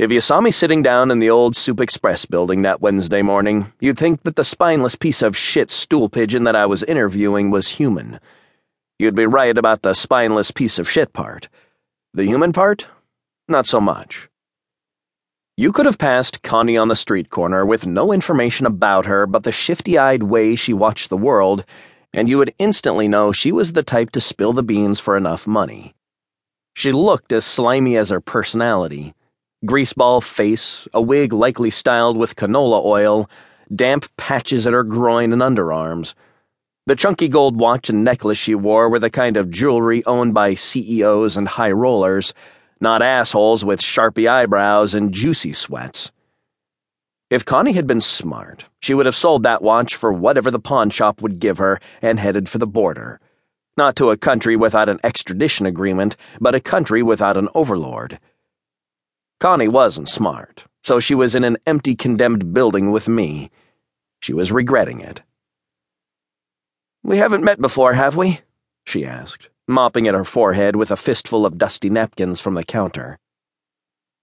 If you saw me sitting down in the old Soup Express building that Wednesday morning, you'd think that the spineless piece of shit stool pigeon that I was interviewing was human. You'd be right about the spineless piece of shit part. The human part? Not so much. You could have passed Connie on the street corner with no information about her but the shifty eyed way she watched the world, and you would instantly know she was the type to spill the beans for enough money. She looked as slimy as her personality greaseball face, a wig likely styled with canola oil, damp patches at her groin and underarms. The chunky gold watch and necklace she wore were the kind of jewelry owned by CEOs and high rollers, not assholes with sharpie eyebrows and juicy sweats. If Connie had been smart, she would have sold that watch for whatever the pawn shop would give her and headed for the border. Not to a country without an extradition agreement, but a country without an overlord. Connie wasn't smart, so she was in an empty, condemned building with me. She was regretting it. We haven't met before, have we? she asked, mopping at her forehead with a fistful of dusty napkins from the counter.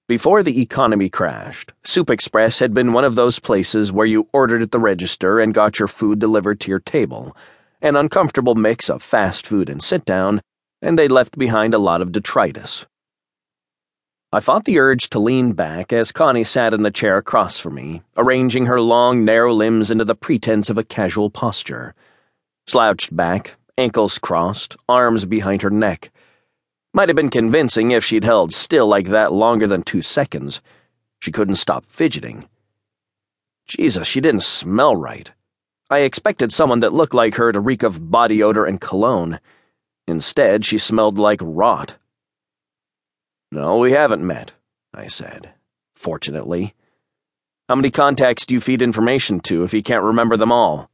Before the economy crashed, Soup Express had been one of those places where you ordered at the register and got your food delivered to your table, an uncomfortable mix of fast food and sit down, and they left behind a lot of detritus. I fought the urge to lean back as Connie sat in the chair across from me, arranging her long, narrow limbs into the pretense of a casual posture. Slouched back, ankles crossed, arms behind her neck. Might have been convincing if she'd held still like that longer than two seconds. She couldn't stop fidgeting. Jesus, she didn't smell right. I expected someone that looked like her to reek of body odor and cologne. Instead, she smelled like rot. No, we haven't met, I said. Fortunately. How many contacts do you feed information to if you can't remember them all?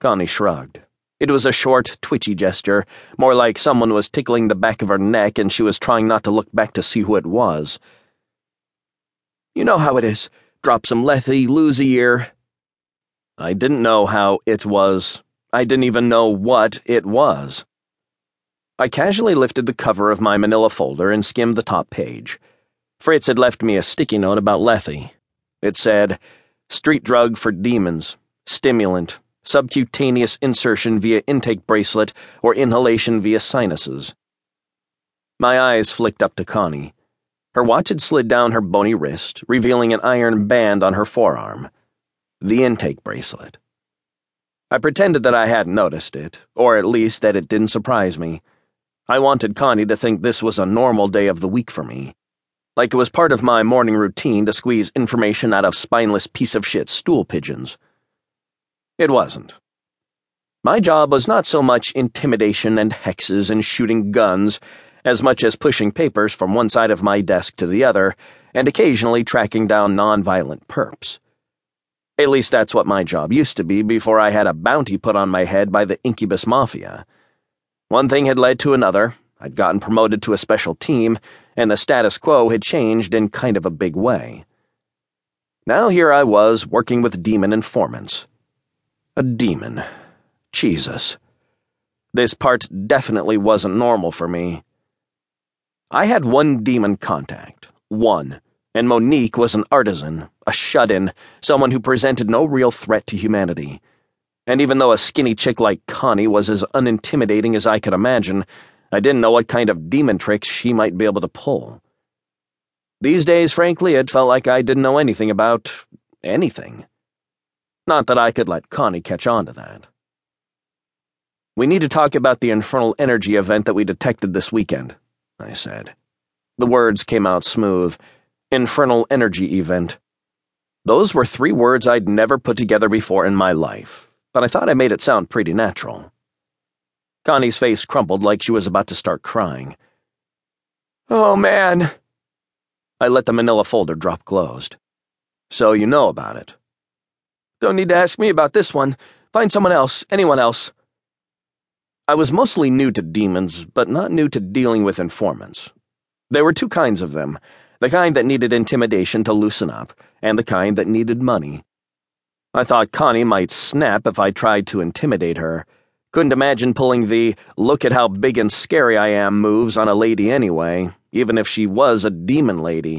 Connie shrugged. It was a short, twitchy gesture, more like someone was tickling the back of her neck and she was trying not to look back to see who it was. You know how it is. Drop some lethe, lose a year. I didn't know how it was. I didn't even know what it was. I casually lifted the cover of my manila folder and skimmed the top page. Fritz had left me a sticky note about Lethe. It said, Street drug for demons, stimulant, subcutaneous insertion via intake bracelet or inhalation via sinuses. My eyes flicked up to Connie. Her watch had slid down her bony wrist, revealing an iron band on her forearm. The intake bracelet. I pretended that I hadn't noticed it, or at least that it didn't surprise me. I wanted Connie to think this was a normal day of the week for me. Like it was part of my morning routine to squeeze information out of spineless piece of shit stool pigeons. It wasn't. My job was not so much intimidation and hexes and shooting guns as much as pushing papers from one side of my desk to the other and occasionally tracking down nonviolent perps. At least that's what my job used to be before I had a bounty put on my head by the Incubus Mafia. One thing had led to another. I'd gotten promoted to a special team, and the status quo had changed in kind of a big way. Now here I was working with demon informants. A demon. Jesus. This part definitely wasn't normal for me. I had one demon contact. One. And Monique was an artisan, a shut in, someone who presented no real threat to humanity. And even though a skinny chick like Connie was as unintimidating as I could imagine, I didn't know what kind of demon tricks she might be able to pull. These days, frankly, it felt like I didn't know anything about anything. Not that I could let Connie catch on to that. We need to talk about the infernal energy event that we detected this weekend, I said. The words came out smooth. Infernal energy event. Those were three words I'd never put together before in my life but I thought I made it sound pretty natural. Connie's face crumpled like she was about to start crying. Oh, man. I let the manila folder drop closed. So you know about it. Don't need to ask me about this one. Find someone else, anyone else. I was mostly new to demons, but not new to dealing with informants. There were two kinds of them the kind that needed intimidation to loosen up, and the kind that needed money. I thought Connie might snap if I tried to intimidate her. Couldn't imagine pulling the look at how big and scary I am moves on a lady anyway, even if she was a demon lady.